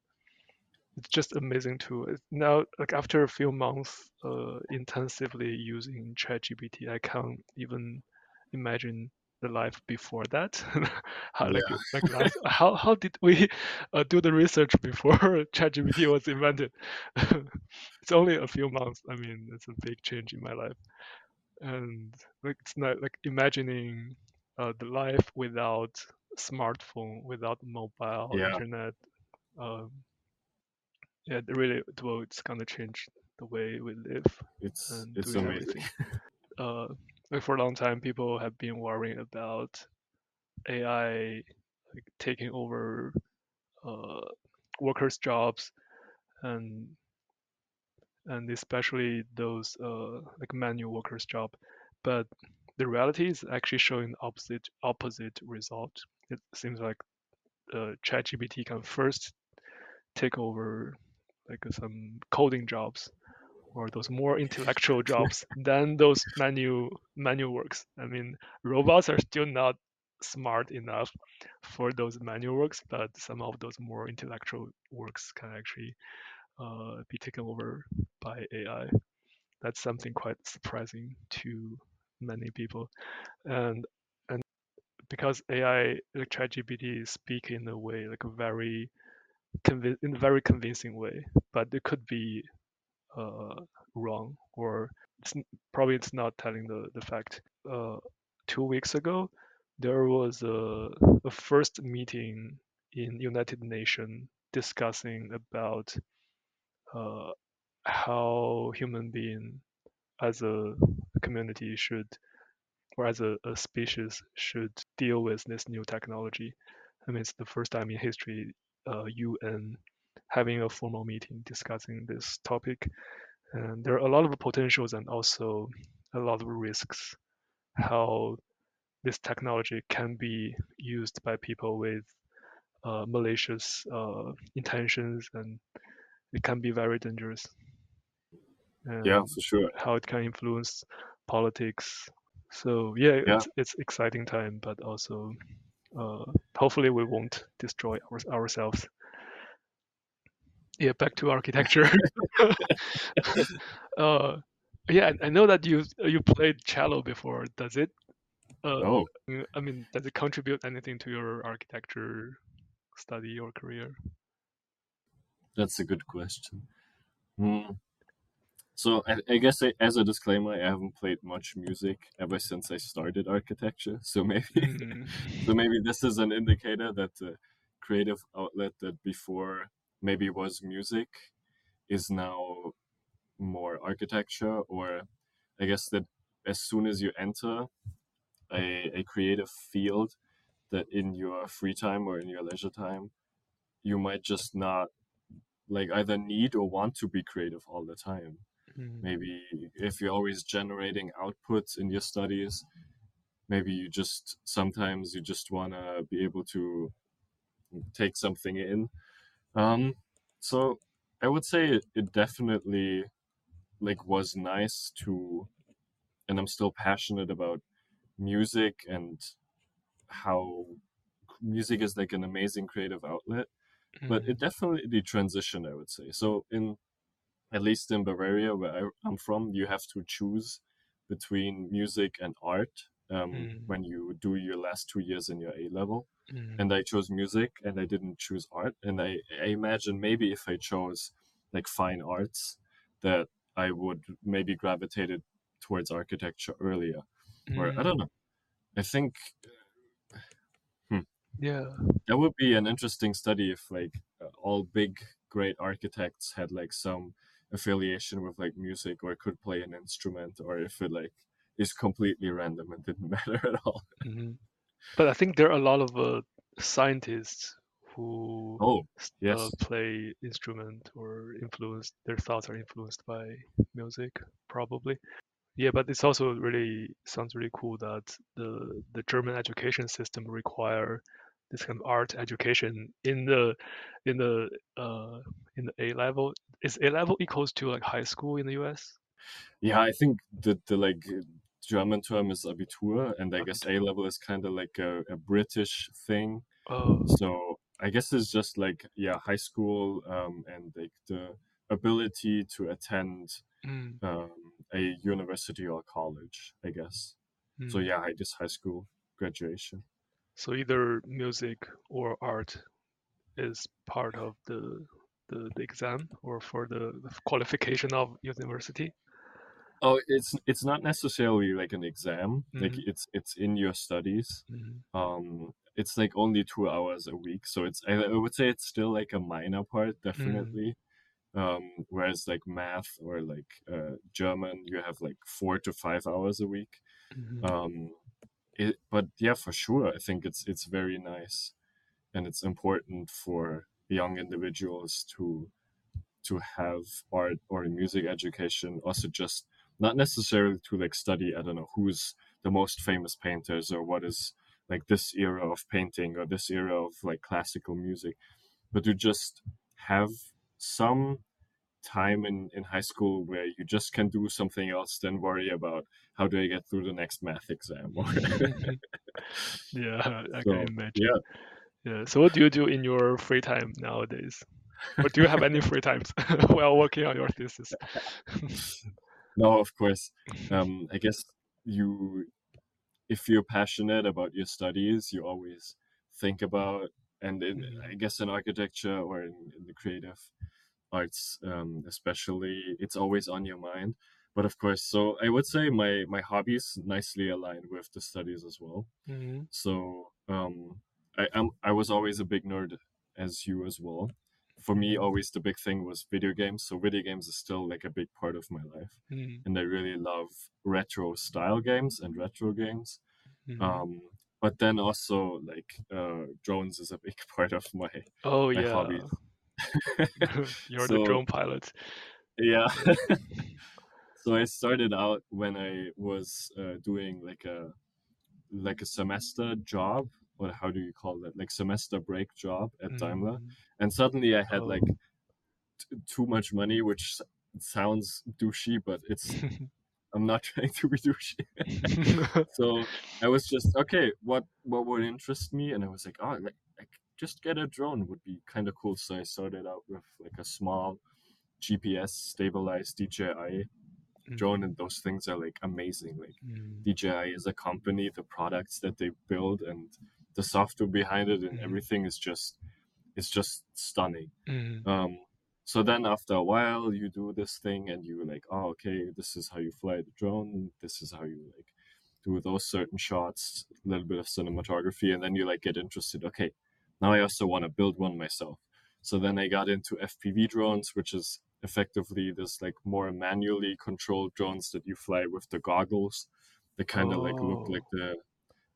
it's just amazing to Now, like after a few months uh, intensively using ChatGPT, I can't even imagine the life before that. how like like last, how how did we uh, do the research before ChatGPT was invented? it's only a few months. I mean, it's a big change in my life, and like it's not like imagining uh, the life without smartphone, without mobile Yeah. internet. Um, yeah, it really, it will, it's gonna change the way we live It's and it's amazing. everything. Uh, like for a long time, people have been worrying about AI like taking over uh, workers' jobs and and especially those uh, like manual workers' job. But the reality is actually showing the opposite opposite result. It seems like uh, ChatGPT can first take over like some coding jobs or those more intellectual jobs than those manual manual works. I mean, robots are still not smart enough for those manual works, but some of those more intellectual works can actually uh, be taken over by AI. That's something quite surprising to many people, and and because AI, like ChatGPT, speak in a way like a very convi- in a very convincing way, but it could be uh, wrong or it's probably it's not telling the, the fact. Uh, two weeks ago, there was a, a first meeting in United Nations discussing about uh, how human being as a community should or as a, a species should deal with this new technology. I mean, it's the first time in history uh, UN having a formal meeting discussing this topic and there are a lot of potentials and also a lot of risks how this technology can be used by people with uh, malicious uh, intentions and it can be very dangerous and Yeah, for sure. how it can influence politics so yeah, Yeah. it's it's exciting time but also uh, hopefully we won't destroy our, ourselves yeah back to architecture uh, yeah, I know that you you played cello before. Does it? Uh, Oh, I mean, does it contribute anything to your architecture study or career? that's a good question. Hmm. So I, I guess I, as a disclaimer, I haven't played much music ever since I started architecture. So maybe Mm, so maybe this is an indicator that the creative outlet that before maybe was music is now more architecture, or I guess that as soon as you enter a, a creative field, that in your free time or in your leisure time, you might just not like either need or want to be creative all the time. Mm, Maybe if you're always generating outputs in your studies, maybe you just sometimes you just want to be able to take something in. Um, so I would say it, it definitely like was nice to, and I'm still passionate about music and how music is like an amazing creative outlet but mm, it definitely transitioned i would say. So in at least in bavaria where I, i'm from you have to choose between music and art um, Mm. when you do your last two years in your a level mm, and i chose music and i didn't choose art and i, I imagine maybe if i chose like fine arts that i would maybe gravitated towards architecture earlier or i mm. don't know i think Yeah. that would be an interesting study if like all big great architects had like some affiliation with like music or could play an instrument or if it like is completely random and didn't matter at all. Mm-hmm. But I think there are a lot of uh, scientists who oh uh, yes play instrument or influenced their thoughts are influenced by music probably yeah but it's also really sounds really cool that the the german education system require this kind of art education in the in the uh in the a level is a level equals to like high school in the us yeah i think the the like german term is abitur and i guess a level is kind of like a, a british thing oh so I guess it's just like yeah, high school um, and like the ability to attend mm, um, a university or college. I guess. So mm. yeah, I just high school graduation. So either music or art is part of the the, the exam or for the, the qualification of university Oh, it's it's not necessarily like an exam. Like Mhm. it's it's in your studies. Mhm. Um, it's like only two hours a week, so it's I, I would say it's still like a minor part, definitely. Um, whereas like math or like uh, German, you have like four to five hours a week. Mhm. Um, it, but yeah, for sure, I think it's it's very nice, and it's important for young individuals to to have art or music education. Also, just not necessarily to like study. I don't know who's the most famous painters or what is like this era of painting or this era of like classical music, but to just have some time in in high school where you just can do something else than worry about how do I get through the next math exam yeah i so can imagine. yeah. Yeah so what do you do in your free time nowadays? Or do you have any free times while working on your thesis? No of course. Um i guess you if you're passionate about your studies you always think about and in, Mhm. i guess in architecture or in, in the creative arts um, especially it's always on your mind. But of course so i would say my my hobbies nicely aligned with the studies as well. Mhm. so um i am i was always a big nerd as you as well. For me always the big thing was video games. So video games is still like a big part of my life. Mhm. and i really love retro style games and retro games. Mhm. um but then also like uh drones is a big part of my oh my yeah. hobby you're the drone pilot. Yeah. So i started out when i was uh, doing like a like a semester job or how do you call that like semester break job at daimler. Mhm. and suddenly i had Oh. like t- too much money which sounds douchey but it's i'm not trying to be douchey. So i was just okay what what would interest me? And i was like oh like just get a drone would be kind of cool so i started out with like a small gps stabilized dji drone and those things are like amazing like Mhm. DJI is a company, the products that they build and the software behind it and Mhm. everything is just it's just stunning. Mhm. Um, so then after a while you do this thing and you're like, oh okay, this is how you fly the drone, this is how you like do those certain shots, a little bit of cinematography, and then you like get interested, okay, now I also want to build one myself. So then I got into FPV drones, which is effectively this like more manually controlled drones that you fly with the goggles. They kind of like look Oh. like the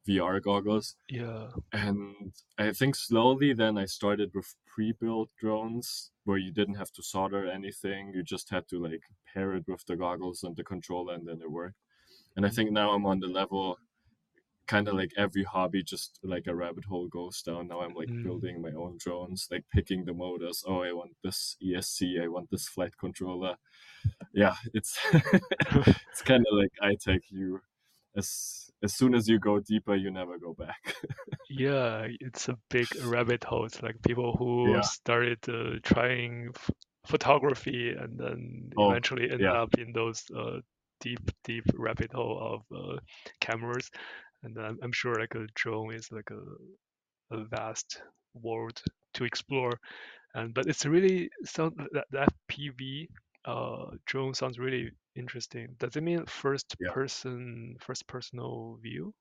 VR goggles. yeah And I think slowly then I started with pre-built drones where you didn't have to solder anything. You just had to like pair it with the goggles and the controller and then it worked. And I mm-hmm. think now I'm on the level kind of like every hobby just like a rabbit hole goes down. Now I'm like Mm. building my own drones, like picking the motors. Oh, I want this ESC, I want this flight controller. Yeah, it's it's kind of like I take you as as soon as you go deeper, you never go back. Yeah, it's a big rabbit hole. It's like people who Yeah. started uh, trying f photography and then Oh, eventually end yeah. up in those uh, deep, deep rabbit hole of uh, cameras. And I'm, I'm sure like a drone is like a, a vast world to explore. And but it's really sound that that FPV uh, drone sounds really interesting. Does it mean first Yeah. person, first personal view?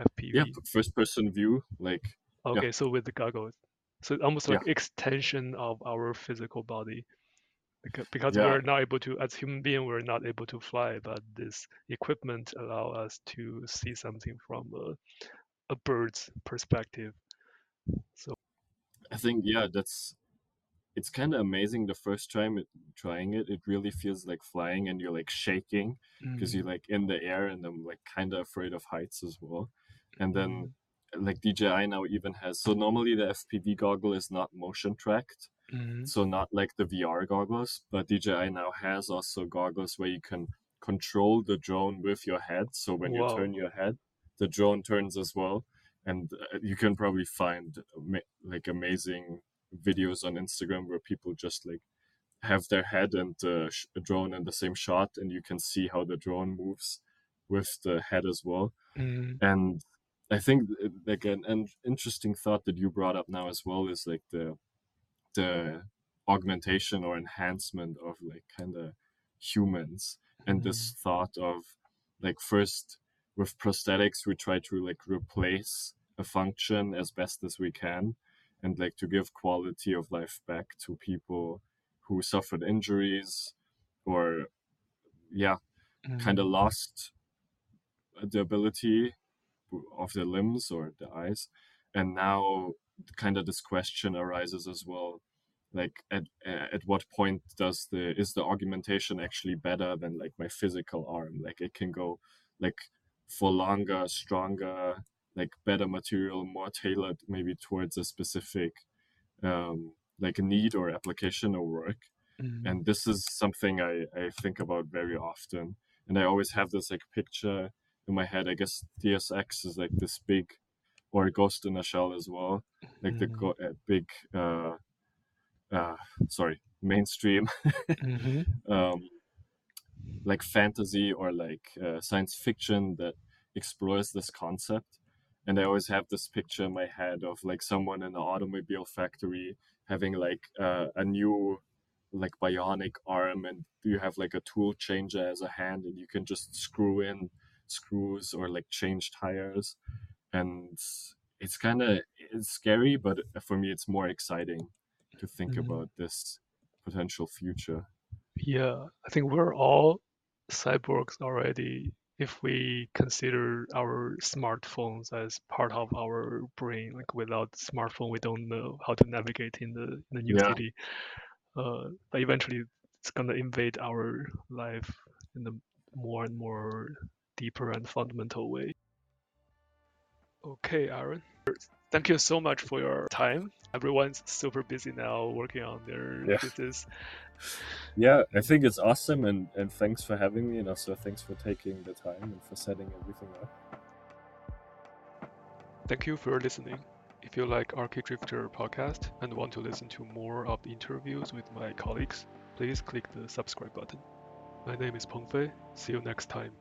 FPV. yeah, first person view, like Okay, so with the goggles. So almost Yeah. like extension of our physical body. Because yeah. we're not able to, as human being, we're not able to fly, but this equipment allow us to see something from a, a bird's perspective. So I think yeah, that's it's kind of amazing the first time it, trying it. It really feels like flying, and you're like shaking because mm. you're like in the air, and I'm like kind of afraid of heights as well. And then mm like DJI now even has so normally the FPV goggle is not motion tracked, mm-hmm. so not like the VR goggles, but DJI now has also goggles where you can control the drone with your head. So when Whoa. you turn your head, the drone turns as well, and uh, you can probably find like amazing videos on Instagram where people just like have their head and the drone in the same shot, and you can see how the drone moves with the head as well. Mm-hmm. And I think uh, like an, an interesting thought that you brought up now as well is like the the augmentation or enhancement of like kind of humans and mm-hmm. this thought of like first with prosthetics we try to like replace a function as best as we can and like to give quality of life back to people who suffered injuries or yeah mm-hmm. kind of lost the ability of the limbs or the eyes and now kind of this question arises as well like at at what point does the is the augmentation actually better than like my physical arm like it can go like for longer stronger like better material more tailored maybe towards a specific um like a need or application or work mm-hmm. and this is something i i think about very often and i always have this like picture in my head. I guess Deus Ex is like this big, or Ghost in a Shell as well, like mm-hmm. the go- uh, big, uh, uh, sorry, mainstream, mm-hmm. um, like fantasy or like uh, science fiction that explores this concept. And I always have this picture in my head of like someone in an automobile factory having like uh, a new like bionic arm and you have like a tool changer as a hand and you can just screw in screws or like change tires and it's kind of it's scary but for me it's more exciting to think mm-hmm. about this potential future yeah i think we're all cyborgs already if we consider our smartphones as part of our brain like without smartphone we don't know how to navigate in the in the new yeah. city uh, but eventually it's gonna invade our life in a more and more deeper and fundamental way. Okay, Aaron. Thank you so much for your time. Everyone's super busy now working on their yeah. business. Yeah, I think it's awesome and, and thanks for having me and also thanks for taking the time and for setting everything up. Thank you for listening. If you like Archidrifter podcast and want to listen to more of the interviews with my colleagues, please click the subscribe button. My name is Peng Fei. See you next time.